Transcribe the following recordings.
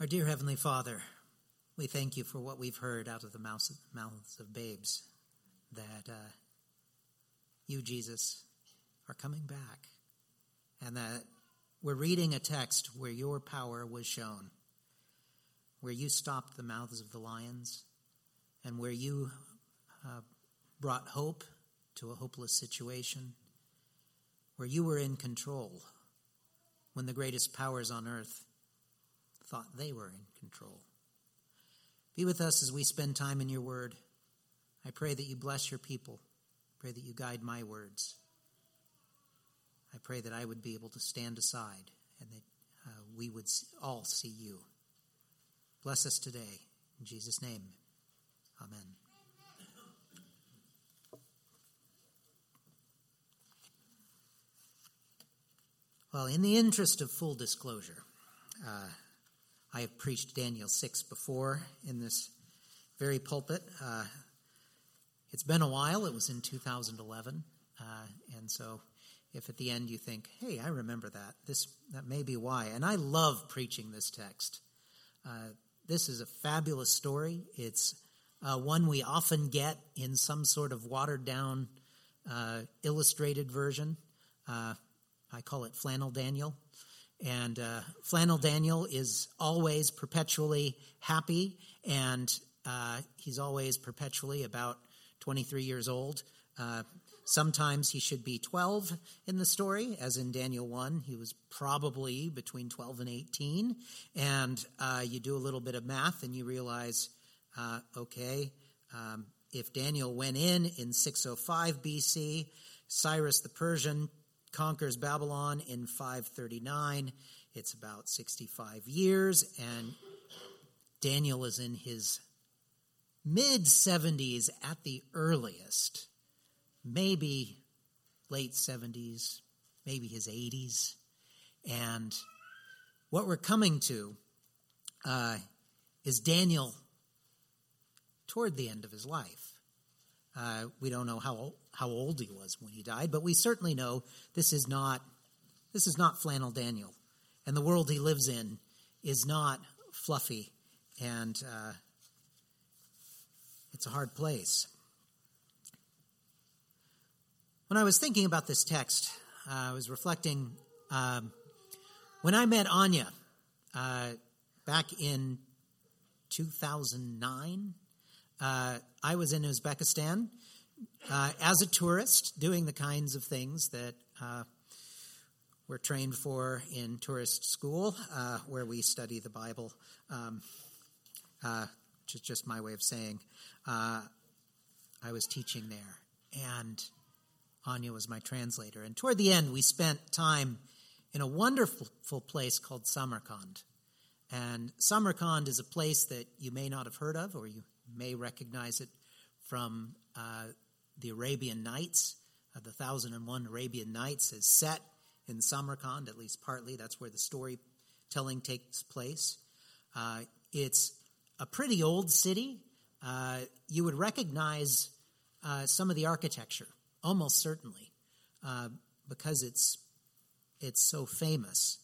Our dear Heavenly Father, we thank you for what we've heard out of the mouths of babes that uh, you, Jesus, are coming back, and that we're reading a text where your power was shown, where you stopped the mouths of the lions, and where you uh, brought hope to a hopeless situation, where you were in control when the greatest powers on earth thought they were in control. Be with us as we spend time in your word. I pray that you bless your people. Pray that you guide my words. I pray that I would be able to stand aside and that uh, we would all see you. Bless us today. In Jesus' name, amen. Well, in the interest of full disclosure, uh, I have preached Daniel 6 before in this very pulpit. Uh, it's been a while. It was in 2011. Uh, and so if at the end you think, hey, I remember that, this, that may be why. And I love preaching this text. Uh, this is a fabulous story. It's uh, one we often get in some sort of watered down uh, illustrated version. Uh, I call it Flannel Daniel. And uh, Flannel Daniel is always perpetually happy, and uh, he's always perpetually about 23 years old. Uh, sometimes he should be 12 in the story, as in Daniel 1. He was probably between 12 and 18. And uh, you do a little bit of math and you realize uh, okay, um, if Daniel went in in 605 BC, Cyrus the Persian conquers Babylon in 539. It's about 65 years, and Daniel is in his mid 70s at the earliest, maybe late 70s, maybe his 80s. And what we're coming to uh, is Daniel toward the end of his life. Uh, we don't know how how old he was when he died, but we certainly know this is not this is not flannel Daniel, and the world he lives in is not fluffy, and uh, it's a hard place. When I was thinking about this text, uh, I was reflecting um, when I met Anya uh, back in 2009. Uh, I was in Uzbekistan uh, as a tourist, doing the kinds of things that uh, we're trained for in tourist school, uh, where we study the Bible. Um, uh, just, just my way of saying, uh, I was teaching there, and Anya was my translator. And toward the end, we spent time in a wonderful place called Samarkand. And Samarkand is a place that you may not have heard of, or you may recognize it from uh, the Arabian Nights. Uh, the Thousand and One Arabian Nights is set in Samarkand, at least partly. That's where the storytelling takes place. Uh, it's a pretty old city. Uh, you would recognize uh, some of the architecture, almost certainly, uh, because it's it's so famous.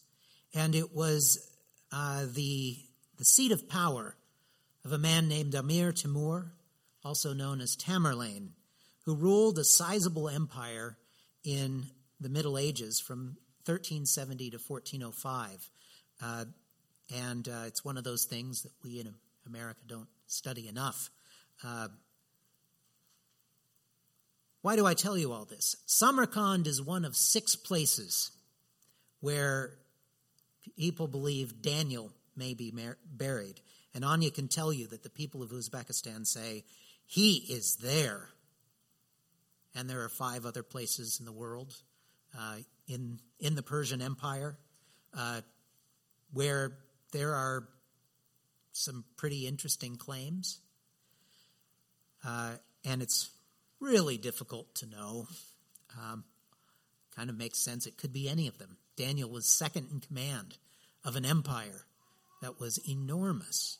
And it was the the seat of power of a man named Amir Timur, also known as Tamerlane, who ruled a sizable empire in the Middle Ages from 1370 to 1405. Uh, and uh, it's one of those things that we in America don't study enough. Uh, why do I tell you all this? Samarkand is one of six places where people believe Daniel may be mar- buried. And Anya can tell you that the people of Uzbekistan say, He is there. And there are five other places in the world uh, in, in the Persian Empire uh, where there are some pretty interesting claims. Uh, and it's really difficult to know. Um, kind of makes sense. It could be any of them. Daniel was second in command of an empire that was enormous.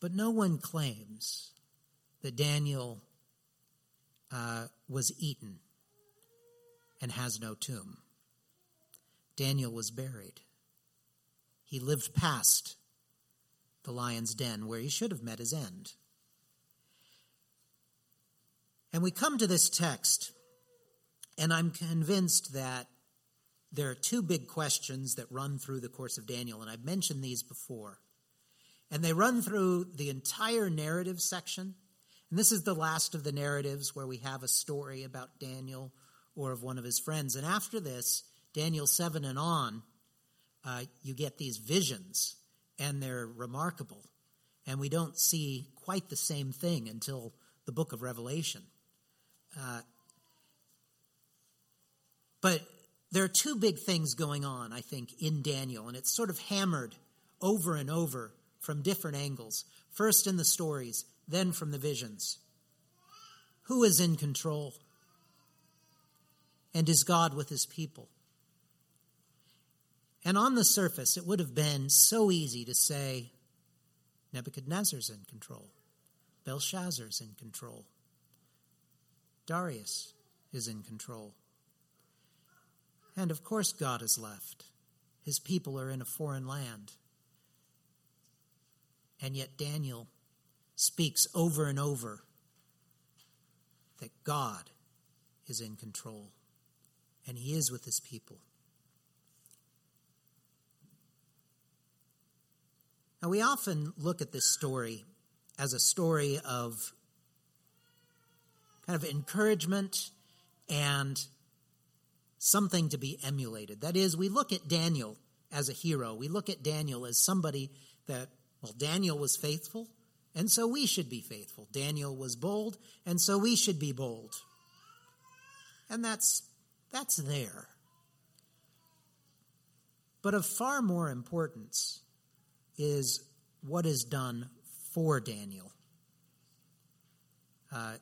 But no one claims that Daniel uh, was eaten and has no tomb. Daniel was buried. He he lived past the lion's den where he should have met his end. And we come to this text, and I'm convinced that there are two big questions that run through the course of Daniel, and I've mentioned these before. And they run through the entire narrative section. And this is the last of the narratives where we have a story about Daniel or of one of his friends. And after this, Daniel 7 and on, uh, you get these visions, and they're remarkable. And we don't see quite the same thing until the book of Revelation. Uh, but there are two big things going on, I think, in Daniel, and it's sort of hammered over and over from different angles. First in the stories, then from the visions. Who is in control? And is God with his people? And on the surface, it would have been so easy to say Nebuchadnezzar's in control, Belshazzar's in control, Darius is in control. And of course, God is left. His people are in a foreign land. And yet, Daniel speaks over and over that God is in control and he is with his people. Now, we often look at this story as a story of kind of encouragement and something to be emulated. That is, we look at Daniel as a hero. We look at Daniel as somebody that, well, Daniel was faithful, and so we should be faithful. Daniel was bold, and so we should be bold. And that's, that's there. But of far more importance is what is done for Daniel. Uh,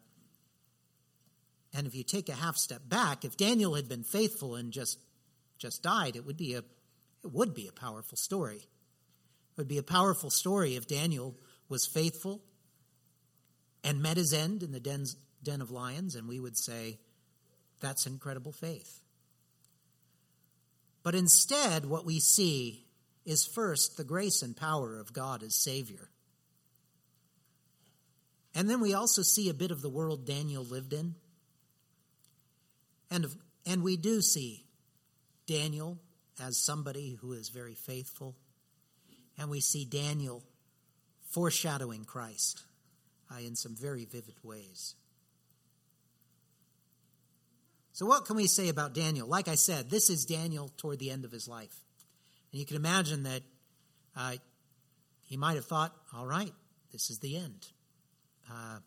and if you take a half step back, if Daniel had been faithful and just just died, it would be a it would be a powerful story. It would be a powerful story if Daniel was faithful and met his end in the den of lions, and we would say, that's incredible faith. But instead, what we see is first the grace and power of God as Savior. And then we also see a bit of the world Daniel lived in. And, and we do see Daniel as somebody who is very faithful. And we see Daniel foreshadowing Christ uh, in some very vivid ways. So, what can we say about Daniel? Like I said, this is Daniel toward the end of his life. And you can imagine that uh, he might have thought, all right, this is the end. Uh,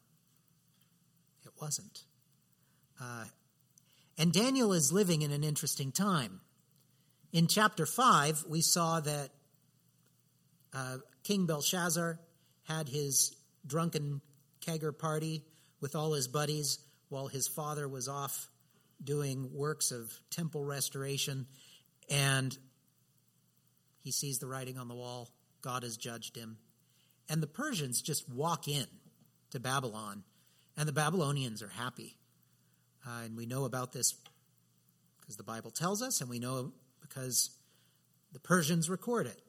it wasn't. Uh, and Daniel is living in an interesting time. In chapter 5, we saw that uh, King Belshazzar had his drunken kegger party with all his buddies while his father was off doing works of temple restoration. And he sees the writing on the wall. God has judged him. And the Persians just walk in to Babylon, and the Babylonians are happy. Uh, and we know about this because the Bible tells us, and we know because the Persians record it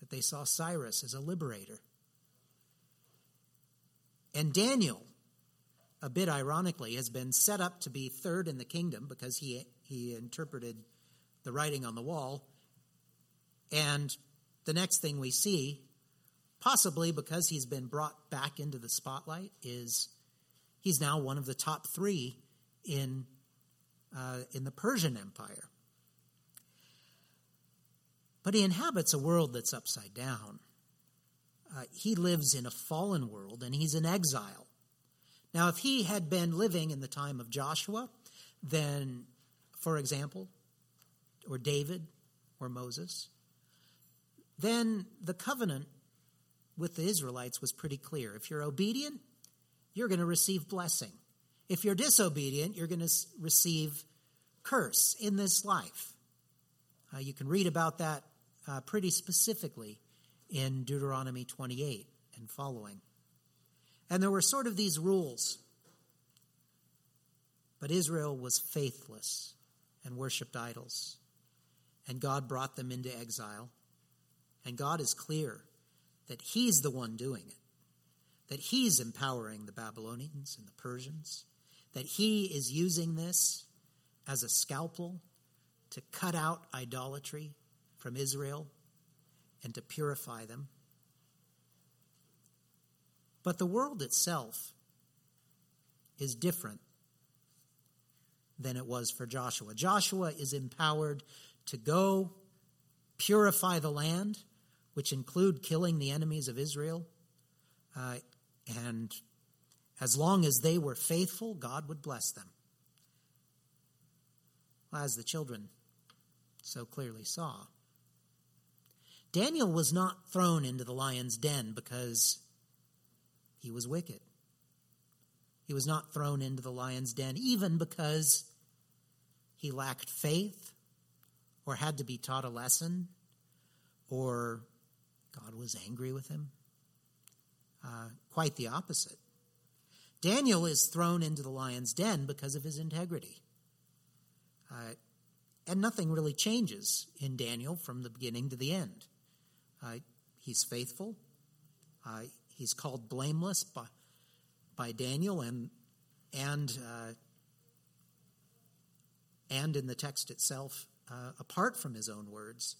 that they saw Cyrus as a liberator. And Daniel, a bit ironically, has been set up to be third in the kingdom because he, he interpreted the writing on the wall. And the next thing we see, possibly because he's been brought back into the spotlight, is he's now one of the top three in, uh, in the Persian Empire. But he inhabits a world that's upside down. Uh, he lives in a fallen world and he's in exile. Now, if he had been living in the time of Joshua, then, for example, or David or Moses, then the covenant with the Israelites was pretty clear. If you're obedient, you're going to receive blessing. If you're disobedient, you're going to receive curse in this life. Uh, you can read about that uh, pretty specifically in Deuteronomy 28 and following. And there were sort of these rules. But Israel was faithless and worshiped idols. And God brought them into exile. And God is clear that He's the one doing it, that He's empowering the Babylonians and the Persians, that He is using this as a scalpel to cut out idolatry from Israel and to purify them. But the world itself is different than it was for Joshua. Joshua is empowered to go purify the land, which include killing the enemies of Israel. Uh, and as long as they were faithful, God would bless them. As the children so clearly saw. Daniel was not thrown into the lion's den because he was wicked. He was not thrown into the lion's den even because he lacked faith or had to be taught a lesson or God was angry with him. Uh, quite the opposite. Daniel is thrown into the lion's den because of his integrity. Uh, and nothing really changes in Daniel from the beginning to the end. Uh, he's faithful. Uh, he's called blameless by, by Daniel and and uh, and in the text itself, uh, apart from his own words.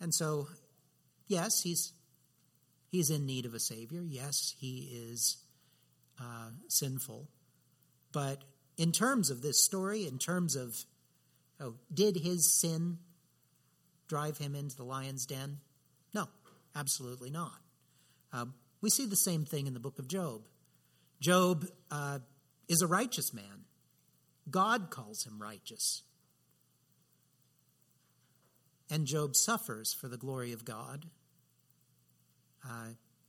And so, yes, he's he's in need of a savior. Yes, he is uh, sinful, but in terms of this story, in terms of Oh, did his sin drive him into the lion's den? No, absolutely not. Um, we see the same thing in the book of Job. Job uh, is a righteous man. God calls him righteous. And Job suffers for the glory of God uh,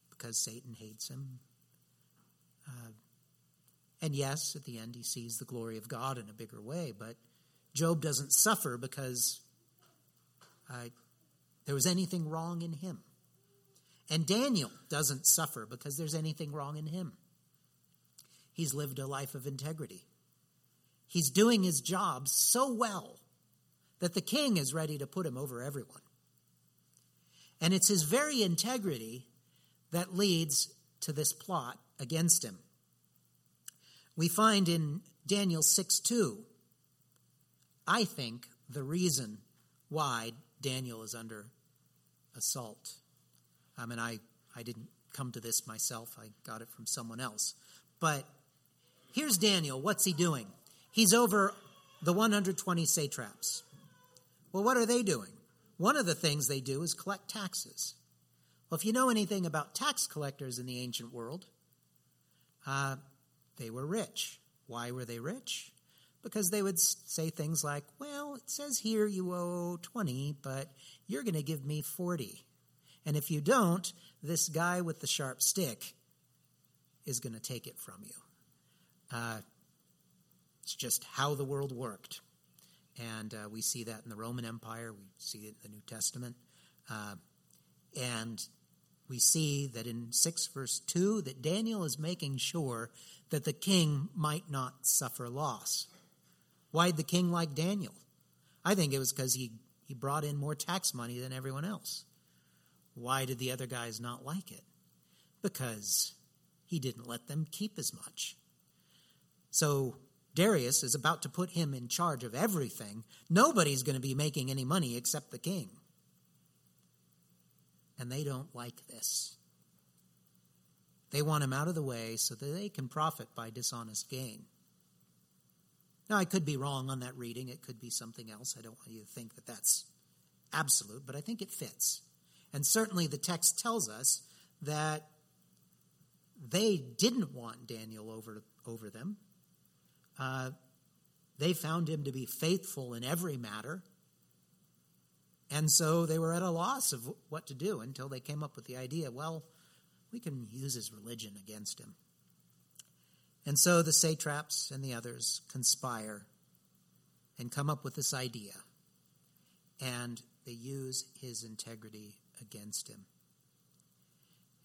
because Satan hates him. Uh, and yes, at the end, he sees the glory of God in a bigger way, but Job doesn't suffer because uh, there was anything wrong in him. And Daniel doesn't suffer because there's anything wrong in him. He's lived a life of integrity. He's doing his job so well that the king is ready to put him over everyone. And it's his very integrity that leads to this plot against him. We find in Daniel 6 2 I think, the reason why Daniel is under assault. I mean, I, I didn't come to this myself, I got it from someone else. But here's Daniel. What's he doing? He's over the 120 satraps. Well, what are they doing? One of the things they do is collect taxes. Well, if you know anything about tax collectors in the ancient world, uh, they were rich. Why were they rich? Because they would say things like, Well, it says here you owe 20, but you're going to give me 40. And if you don't, this guy with the sharp stick is going to take it from you. Uh, it's just how the world worked. And uh, we see that in the Roman Empire, we see it in the New Testament. Uh, and we see that in 6 verse 2 that Daniel is making sure that the king might not suffer loss. Why'd the king like Daniel? I think it was because he, he brought in more tax money than everyone else. Why did the other guys not like it? Because he didn't let them keep as much. So Darius is about to put him in charge of everything. Nobody's going to be making any money except the king. And they don't like this. They want him out of the way so that they can profit by dishonest gain. Now, I could be wrong on that reading. It could be something else. I don't want you to think that that's absolute, but I think it fits. And certainly the text tells us that they didn't want Daniel over, over them. Uh, they found him to be faithful in every matter. And so they were at a loss of what to do until they came up with the idea well, we can use his religion against him. And so the satraps and the others conspire and come up with this idea. And they use his integrity against him.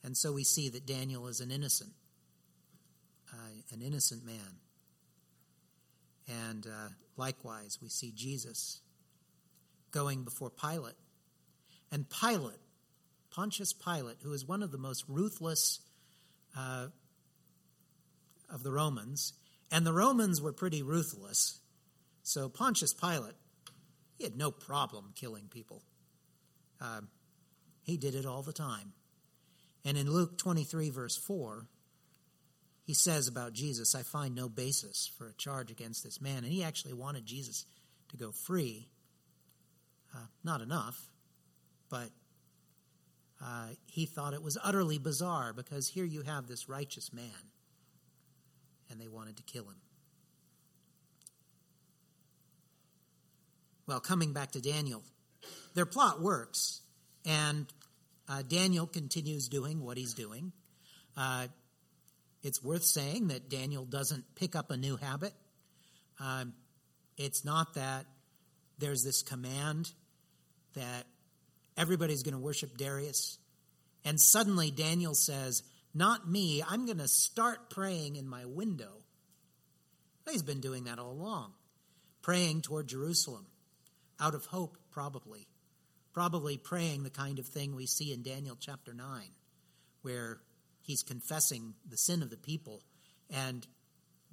And so we see that Daniel is an innocent, uh, an innocent man. And uh, likewise, we see Jesus going before Pilate. And Pilate Pontius Pilate, who is one of the most ruthless uh, of the Romans, and the Romans were pretty ruthless. So Pontius Pilate, he had no problem killing people. Uh, he did it all the time. And in Luke 23, verse 4, he says about Jesus, I find no basis for a charge against this man. And he actually wanted Jesus to go free. Uh, not enough, but uh, he thought it was utterly bizarre because here you have this righteous man, and they wanted to kill him. Well, coming back to Daniel, their plot works, and uh, Daniel continues doing what he's doing. Uh, it's worth saying that Daniel doesn't pick up a new habit. Um, it's not that there's this command that everybody's going to worship Darius. And suddenly Daniel says, Not me, I'm going to start praying in my window. He's been doing that all along, praying toward Jerusalem, out of hope, probably. Probably praying the kind of thing we see in Daniel chapter 9, where he's confessing the sin of the people. And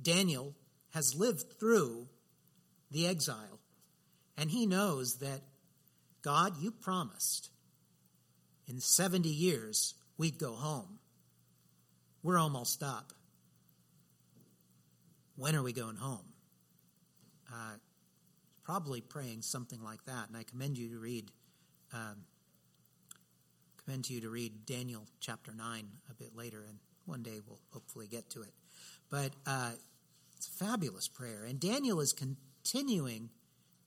Daniel has lived through the exile, and he knows that God, you promised in 70 years we'd go home. We're almost up. When are we going home? Uh, probably praying something like that. And I commend you to read, um, commend you to read Daniel chapter nine a bit later, and one day we'll hopefully get to it. But uh, it's a fabulous prayer, and Daniel is continuing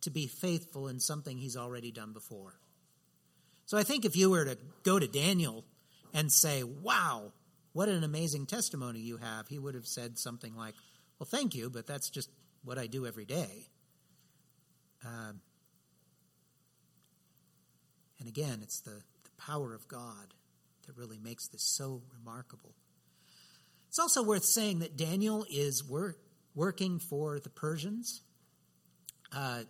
to be faithful in something he's already done before. So I think if you were to go to Daniel and say, Wow, what an amazing testimony you have, he would have said something like, Well, thank you, but that's just what I do every day. Um, and again, it's the, the power of God that really makes this so remarkable. It's also worth saying that Daniel is wor- working for the Persians. Uh,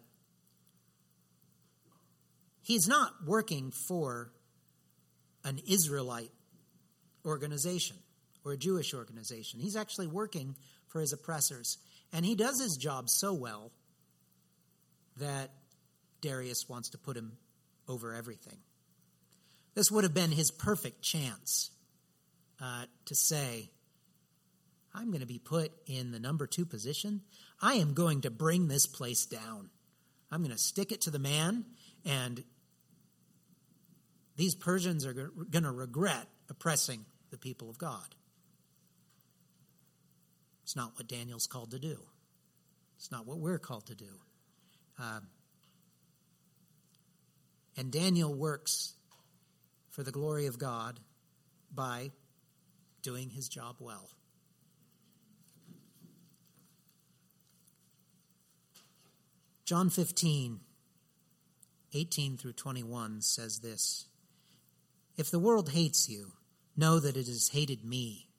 He's not working for an Israelite organization or a Jewish organization. He's actually working for his oppressors. And he does his job so well that Darius wants to put him over everything. This would have been his perfect chance uh, to say, I'm going to be put in the number two position. I am going to bring this place down. I'm going to stick it to the man, and these Persians are going to regret oppressing the people of God. It's not what Daniel's called to do. It's not what we're called to do. Um, and Daniel works for the glory of God by doing his job well. John 15, 18 through 21 says this if the world hates you, know that it has hated me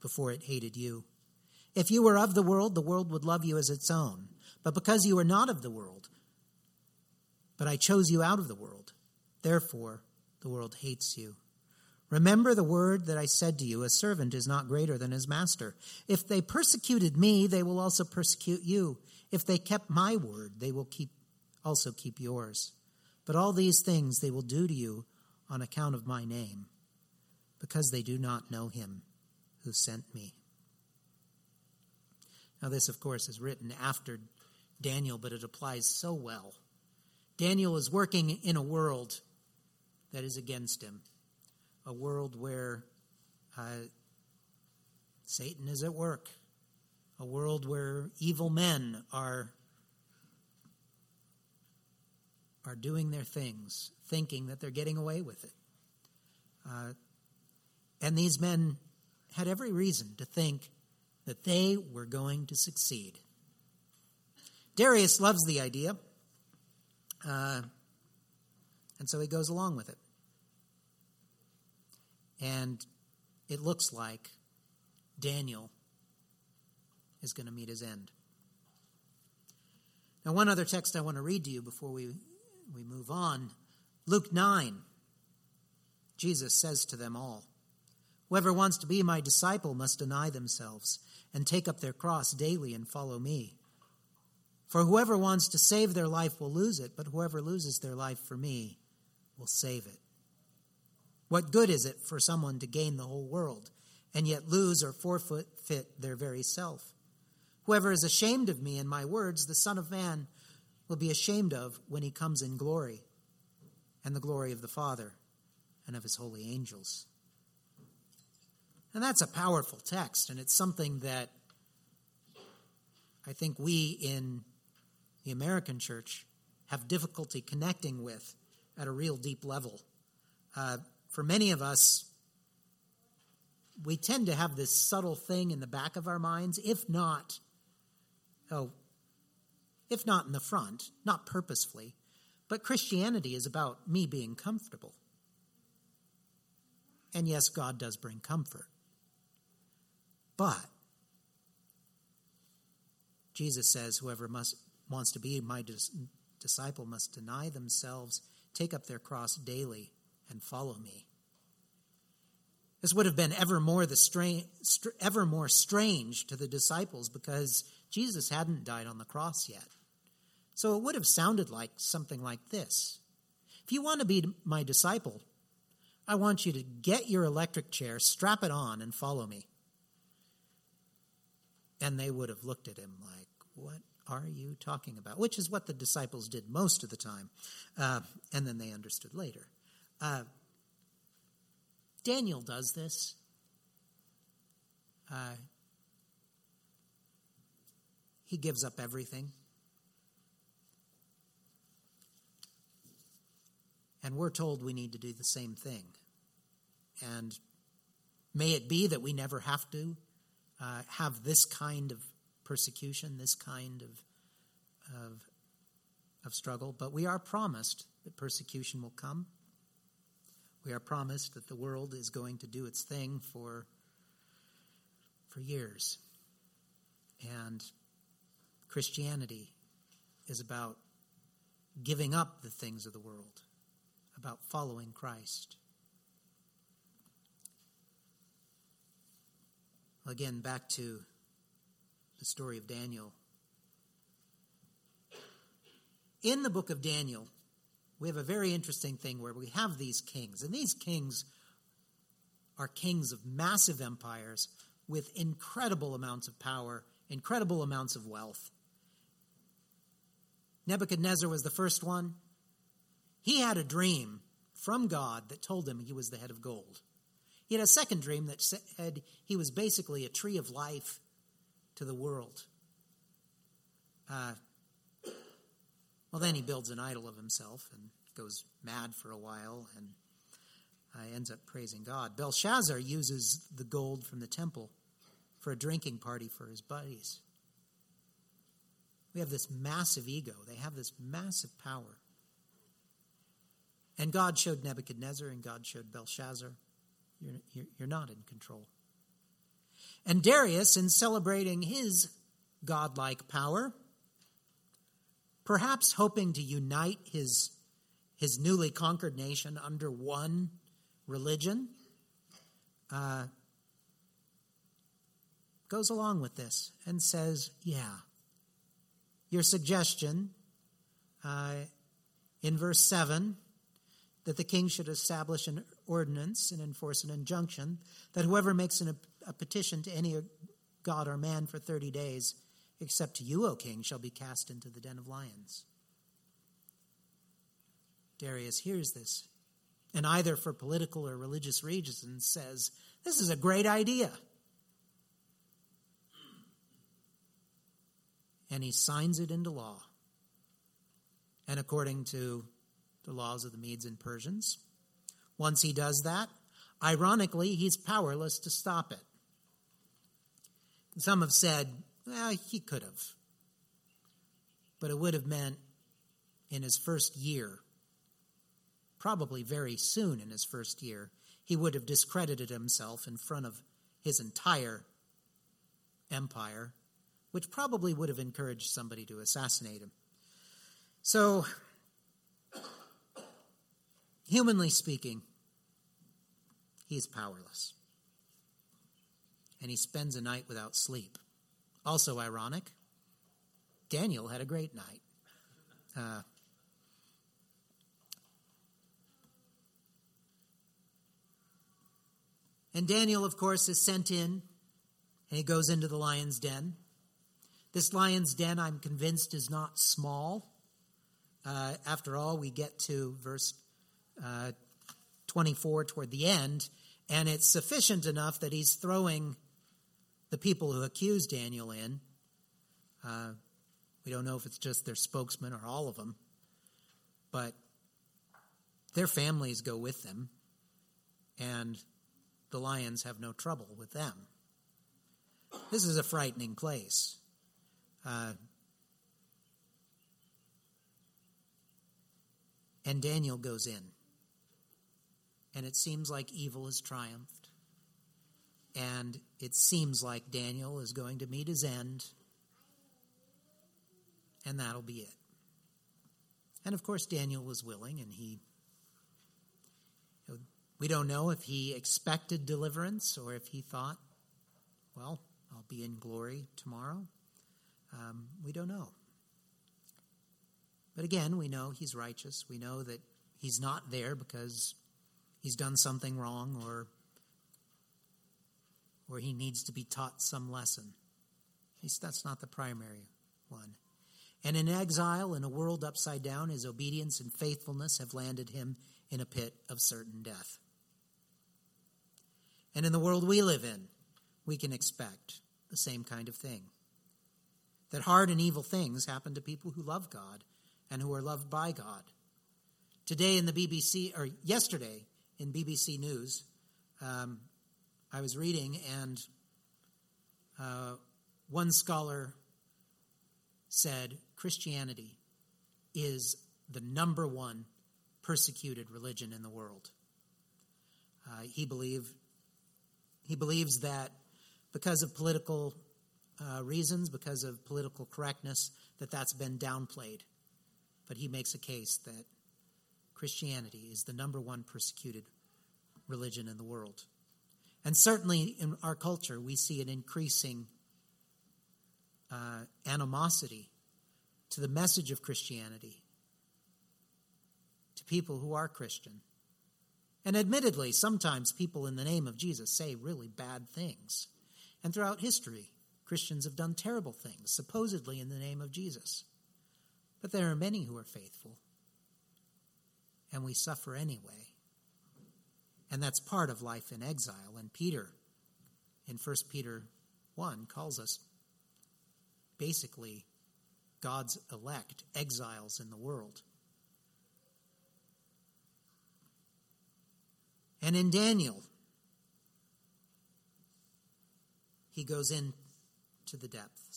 before it hated you. If you were of the world, the world would love you as its own. But because you are not of the world, but I chose you out of the world, therefore the world hates you. Remember the word that I said to you a servant is not greater than his master. If they persecuted me, they will also persecute you. If they kept my word, they will keep also keep yours. But all these things they will do to you on account of my name, because they do not know him who sent me. Now, this, of course, is written after Daniel, but it applies so well. Daniel is working in a world that is against him, a world where uh, Satan is at work, a world where evil men are are doing their things, thinking that they're getting away with it. Uh, and these men had every reason to think that they were going to succeed. Darius loves the idea, uh, and so he goes along with it. And it looks like Daniel is going to meet his end. Now, one other text I want to read to you before we we move on. Luke 9. Jesus says to them all, Whoever wants to be my disciple must deny themselves and take up their cross daily and follow me. For whoever wants to save their life will lose it, but whoever loses their life for me will save it. What good is it for someone to gain the whole world and yet lose or forfeit their very self? Whoever is ashamed of me and my words, the Son of Man will be ashamed of when he comes in glory and the glory of the Father and of his holy angels. And that's a powerful text, and it's something that I think we in the American church have difficulty connecting with at a real deep level. Uh, for many of us, we tend to have this subtle thing in the back of our minds, if not, oh, if not in the front, not purposefully, but Christianity is about me being comfortable. And yes, God does bring comfort. But Jesus says, whoever must, wants to be my dis- disciple must deny themselves, take up their cross daily, and follow me. This would have been ever more, the stra- ever more strange to the disciples because Jesus hadn't died on the cross yet. So it would have sounded like something like this If you want to be my disciple, I want you to get your electric chair, strap it on, and follow me. And they would have looked at him like, What are you talking about? Which is what the disciples did most of the time. Uh, and then they understood later. Uh, Daniel does this. Uh, he gives up everything. And we're told we need to do the same thing. And may it be that we never have to uh, have this kind of persecution, this kind of, of, of struggle, but we are promised that persecution will come. We are promised that the world is going to do its thing for, for years. And Christianity is about giving up the things of the world, about following Christ. Again, back to the story of Daniel. In the book of Daniel, we have a very interesting thing where we have these kings, and these kings are kings of massive empires with incredible amounts of power, incredible amounts of wealth. Nebuchadnezzar was the first one. He had a dream from God that told him he was the head of gold. He had a second dream that said he was basically a tree of life to the world. Uh, well, then he builds an idol of himself and goes mad for a while and uh, ends up praising God. Belshazzar uses the gold from the temple for a drinking party for his buddies. We have this massive ego, they have this massive power. And God showed Nebuchadnezzar and God showed Belshazzar you're, you're, not in control. And Darius, in celebrating his godlike power, perhaps hoping to unite his, his newly conquered nation under one religion, uh, goes along with this and says, Yeah, your suggestion uh, in verse 7 that the king should establish an ordinance and enforce an injunction that whoever makes an, a petition to any god or man for 30 days, except you, O king, shall be cast into the den of lions. Darius hears this, and either for political or religious reasons says, This is a great idea. And he signs it into law. And according to the laws of the Medes and Persians. Once he does that, ironically, he's powerless to stop it. Some have said, well, he could have. But it would have meant in his first year, probably very soon in his first year, he would have discredited himself in front of his entire empire, which probably would have encouraged somebody to assassinate him. So Humanly speaking, he is powerless. And he spends a night without sleep. Also ironic, Daniel had a great night. Uh, and Daniel, of course, is sent in and he goes into the lion's den. This lion's den, I'm convinced, is not small. Uh, after all, we get to verse uh, 24 toward the end, and it's sufficient enough that he's throwing the people who accuse Daniel in. Uh, we don't know if it's just their spokesman or all of them, but their families go with them, and the lions have no trouble with them. This is a frightening place. Uh, and Daniel goes in. And it seems like evil has triumphed. And it seems like Daniel is going to meet his end. And that'll be it. And of course, Daniel was willing, and he. We don't know if he expected deliverance or if he thought, well, I'll be in glory tomorrow. Um, we don't know. But again, we know he's righteous. We know that he's not there because he's done something wrong or or he needs to be taught some lesson. At least that's not the primary one. And in exile, in a world upside down, his obedience and faithfulness have landed him in a pit of certain death. And in the world we live in, we can expect the same kind of thing. That hard and evil things happen to people who love God and who are loved by God. Today in the BBC, or yesterday in BBC News, um, I was reading, and uh, one scholar said Christianity is the number one persecuted religion in the world. Uh, he believe he believes that because of political uh, reasons, because of political correctness, that that's been downplayed. But he makes a case that Christianity is the number one persecuted religion in the world. And certainly in our culture, we see an increasing uh, animosity to the message of Christianity, to people who are Christian. And admittedly, sometimes people in the name of Jesus say really bad things. And throughout history, Christians have done terrible things, supposedly in the name of Jesus. But there are many who are faithful, and we suffer anyway. And that's part of life in exile. And Peter, in 1 Peter 1, calls us basically God's elect, exiles in the world. And in Daniel, he goes into the depths.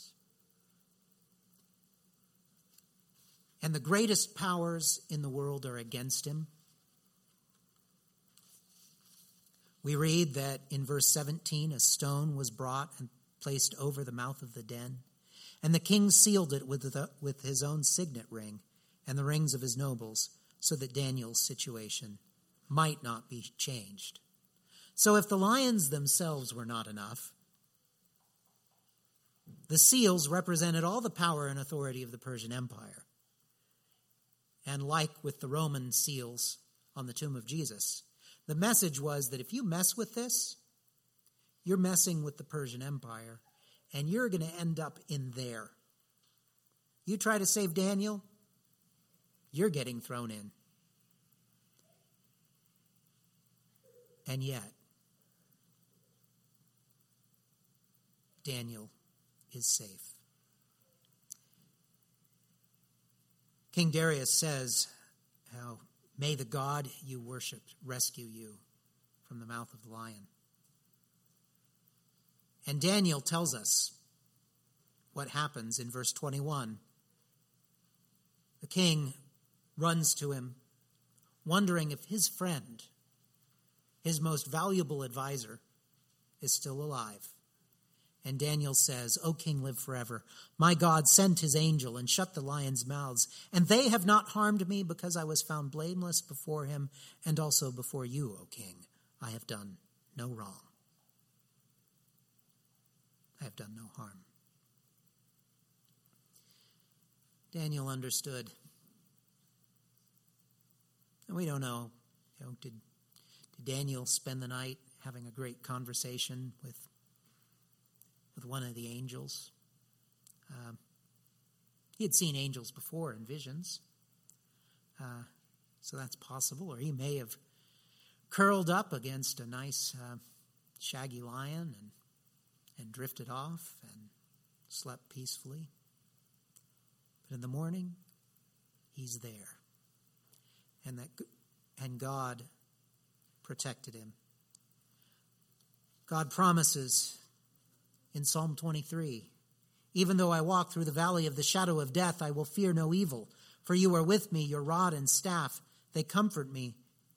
And the greatest powers in the world are against him. We read that in verse 17, a stone was brought and placed over the mouth of the den, and the king sealed it with, the, with his own signet ring and the rings of his nobles, so that Daniel's situation might not be changed. So if the lions themselves were not enough, the seals represented all the power and authority of the Persian Empire. And like with the Roman seals on the tomb of Jesus, the message was that if you mess with this, you're messing with the Persian Empire, and you're going to end up in there. You try to save Daniel, you're getting thrown in. And yet, Daniel is safe. King Darius says how, May the God you worship rescue you from the mouth of the lion. And Daniel tells us what happens in verse 21. The king runs to him, wondering if his friend, his most valuable advisor, is still alive. And Daniel says, O king, live forever. My God sent his angel and shut the lions' mouths, and they have not harmed me because I was found blameless before him and also before you, O king. I have done no wrong. I have done no harm. Daniel understood. And we don't know, you know did, did Daniel spend the night having a great conversation with, with one of the angels? Um, he had seen angels before in visions, uh, so that's possible. Or he may have curled up against a nice uh, shaggy lion and, and drifted off and slept peacefully. But in the morning, he's there. And, that, and God protected him. God promises in Psalm 23 Even though I walk through the valley of the shadow of death, I will fear no evil, for you are with me, your rod and staff, they comfort me.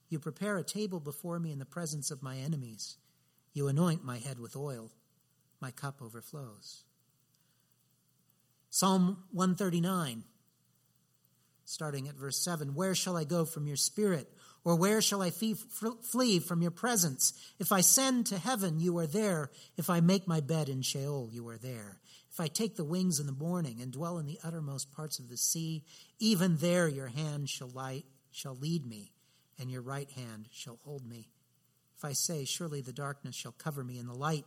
You prepare a table before me in the presence of my enemies. You anoint my head with oil. My cup overflows. Psalm 139, starting at verse 7 Where shall I go from your spirit? Or where shall I flee from your presence? If I send to heaven, you are there. If I make my bed in Sheol, you are there. If I take the wings in the morning and dwell in the uttermost parts of the sea, even there your hand shall, lie, shall lead me and your right hand shall hold me. If I say, Surely the darkness shall cover me, and the light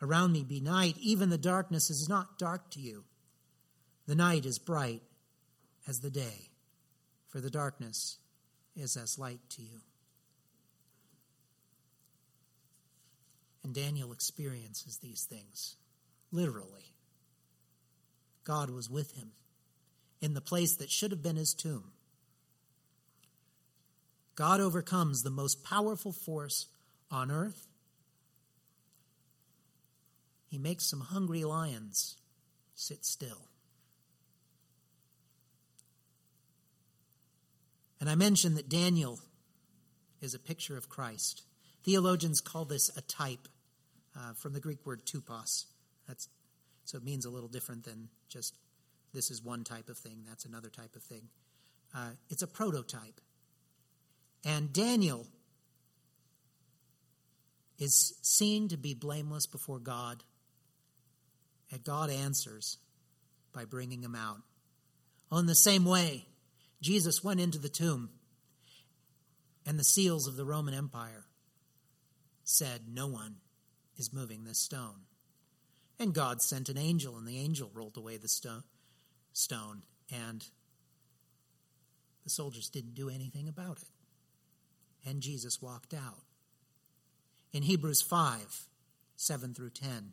around me be night, even the darkness is not dark to you. The night is bright as the day, for the darkness is as light to you. And Daniel experiences these things literally. God was with him in the place that should have been his tomb. God overcomes the most powerful force on earth. He makes some hungry lions sit still. And I mentioned that Daniel is a picture of Christ. Theologians call this a type uh, from the Greek word tupos. That's, so it means a little different than just this is one type of thing, that's another type of thing. Uh, it's a prototype. And Daniel is seen to be blameless before God, and God answers by bringing him out. On the same way, Jesus went into the tomb, and the seals of the Roman Empire said, No one is moving this stone. And God sent an angel, and the angel rolled away the stone, stone and the soldiers didn't do anything about it and Jesus walked out. In Hebrews 5 7 through 10.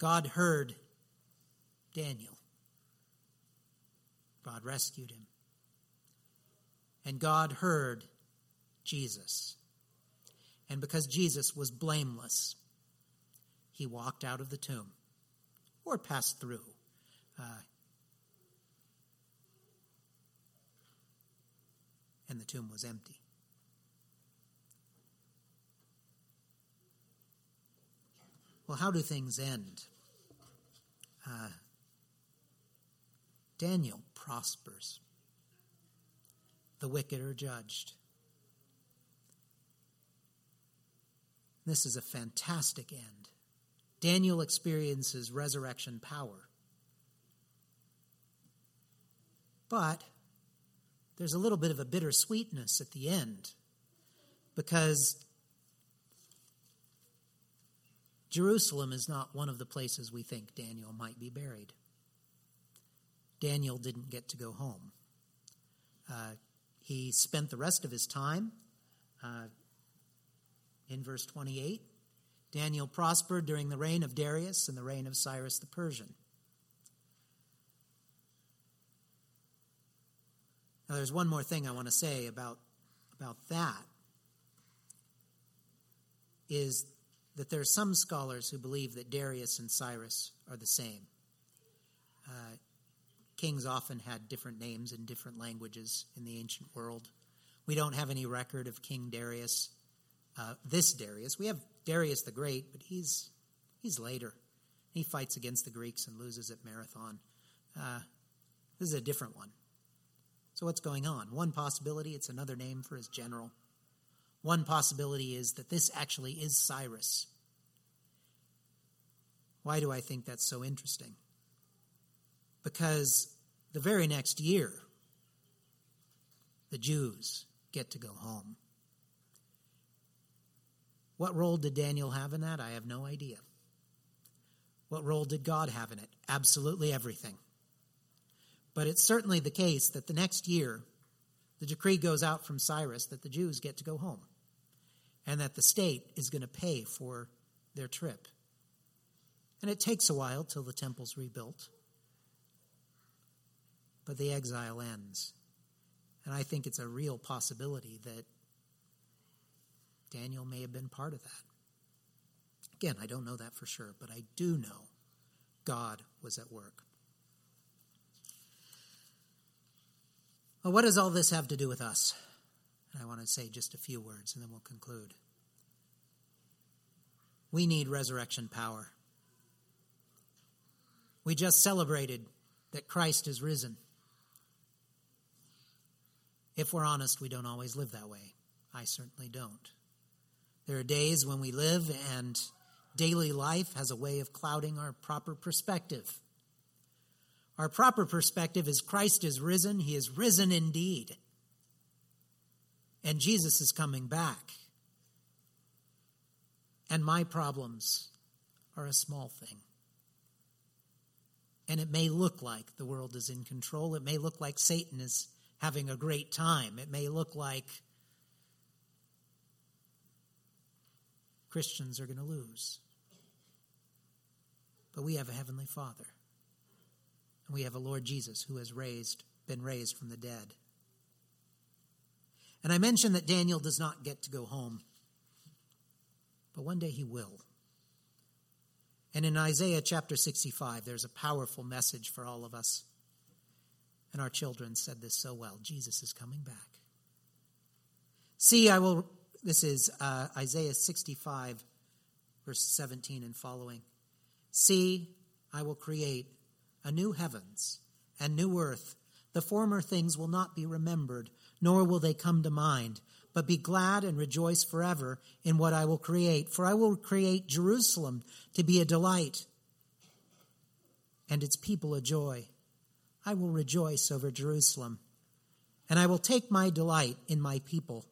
God heard Daniel. God rescued him. And God heard Jesus. And because Jesus was blameless, he walked out of the tomb or passed through. Uh, and the tomb was empty. Well, how do things end? Uh, Daniel prospers. The wicked are judged. This is a fantastic end. Daniel experiences resurrection power. But there's a little bit of a bittersweetness at the end because Jerusalem is not one of the places we think Daniel might be buried. Daniel didn't get to go home. Uh, he spent the rest of his time uh, in verse 28. Daniel prospered during the reign of Darius and the reign of Cyrus the Persian. Now, there's one more thing I want to say about, about that. is that there are some scholars who believe that Darius and Cyrus are the same. Uh, kings often had different names in different languages in the ancient world. We don't have any record of King Darius, uh, this Darius. We have Darius the Great, but he's, he's later. He fights against the Greeks and loses at Marathon. Uh, this is a different one. So, what's going on? One possibility, it's another name for his general. One possibility is that this actually is Cyrus. Why do I think that's so interesting? Because the very next year, the Jews get to go home. What role did Daniel have in that? I have no idea. What role did God have in it? Absolutely everything. But it's certainly the case that the next year, the decree goes out from Cyrus that the Jews get to go home and that the state is going to pay for their trip. And it takes a while till the temple's rebuilt. But the exile ends. And I think it's a real possibility that Daniel may have been part of that. Again, I don't know that for sure, but I do know God was at work. Well, what does all this have to do with us? And I want to say just a few words and then we'll conclude. We need resurrection power. We just celebrated that Christ is risen. If we're honest, we don't always live that way. I certainly don't. There are days when we live and daily life has a way of clouding our proper perspective. Our proper perspective is Christ is risen, he is risen indeed. And Jesus is coming back. And my problems are a small thing. And it may look like the world is in control. It may look like Satan is having a great time. It may look like Christians are going to lose. But we have a heavenly Father. And we have a Lord Jesus who has raised been raised from the dead. And I mentioned that Daniel does not get to go home, but one day he will. And in Isaiah chapter 65, there's a powerful message for all of us. And our children said this so well Jesus is coming back. See, I will, this is uh, Isaiah 65, verse 17 and following. See, I will create a new heavens and new earth. The former things will not be remembered, nor will they come to mind. But be glad and rejoice forever in what I will create. For I will create Jerusalem to be a delight and its people a joy. I will rejoice over Jerusalem, and I will take my delight in my people.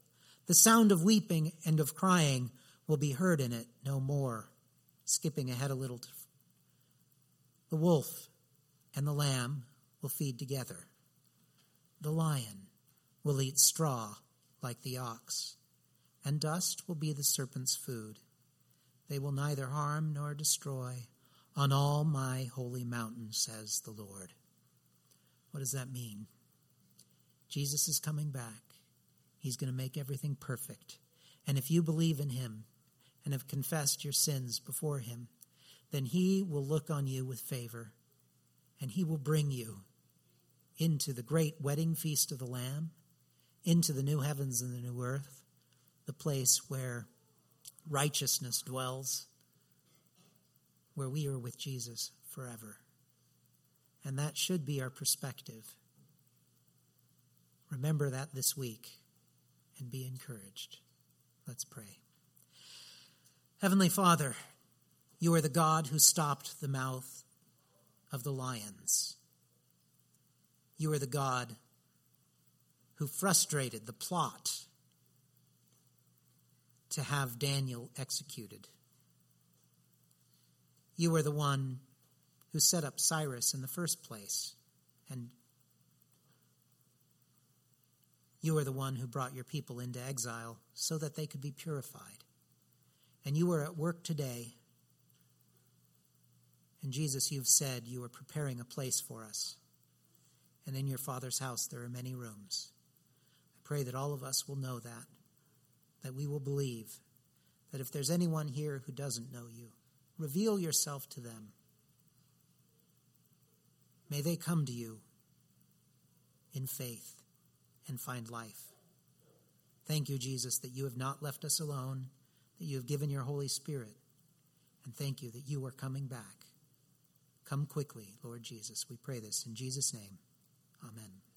The sound of weeping and of crying will be heard in it no more. Skipping ahead a little. The wolf and the lamb will feed together. The lion will eat straw like the ox, and dust will be the serpent's food. They will neither harm nor destroy on all my holy mountain, says the Lord. What does that mean? Jesus is coming back. He's going to make everything perfect. And if you believe in him and have confessed your sins before him, then he will look on you with favor and he will bring you into the great wedding feast of the Lamb into the new heavens and the new earth, the place where righteousness dwells, where we are with Jesus forever. And that should be our perspective. Remember that this week and be encouraged. Let's pray. Heavenly Father, you are the God who stopped the mouth of the lions. You are the God who frustrated the plot to have Daniel executed. You are the one who set up Cyrus in the first place, and you are the one who brought your people into exile so that they could be purified. And you are at work today. And Jesus, you've said you are preparing a place for us. And in your Father's house there are many rooms I pray that all of us will know that, that we will believe that if there's anyone here who doesn't know you, reveal yourself to them. May they come to you in faith and find life. Thank you, Jesus, that you have not left us alone, that you have given your Holy Spirit, and thank you that you are coming back. Come quickly, Lord Jesus. We pray this in Jesus' name. Amen.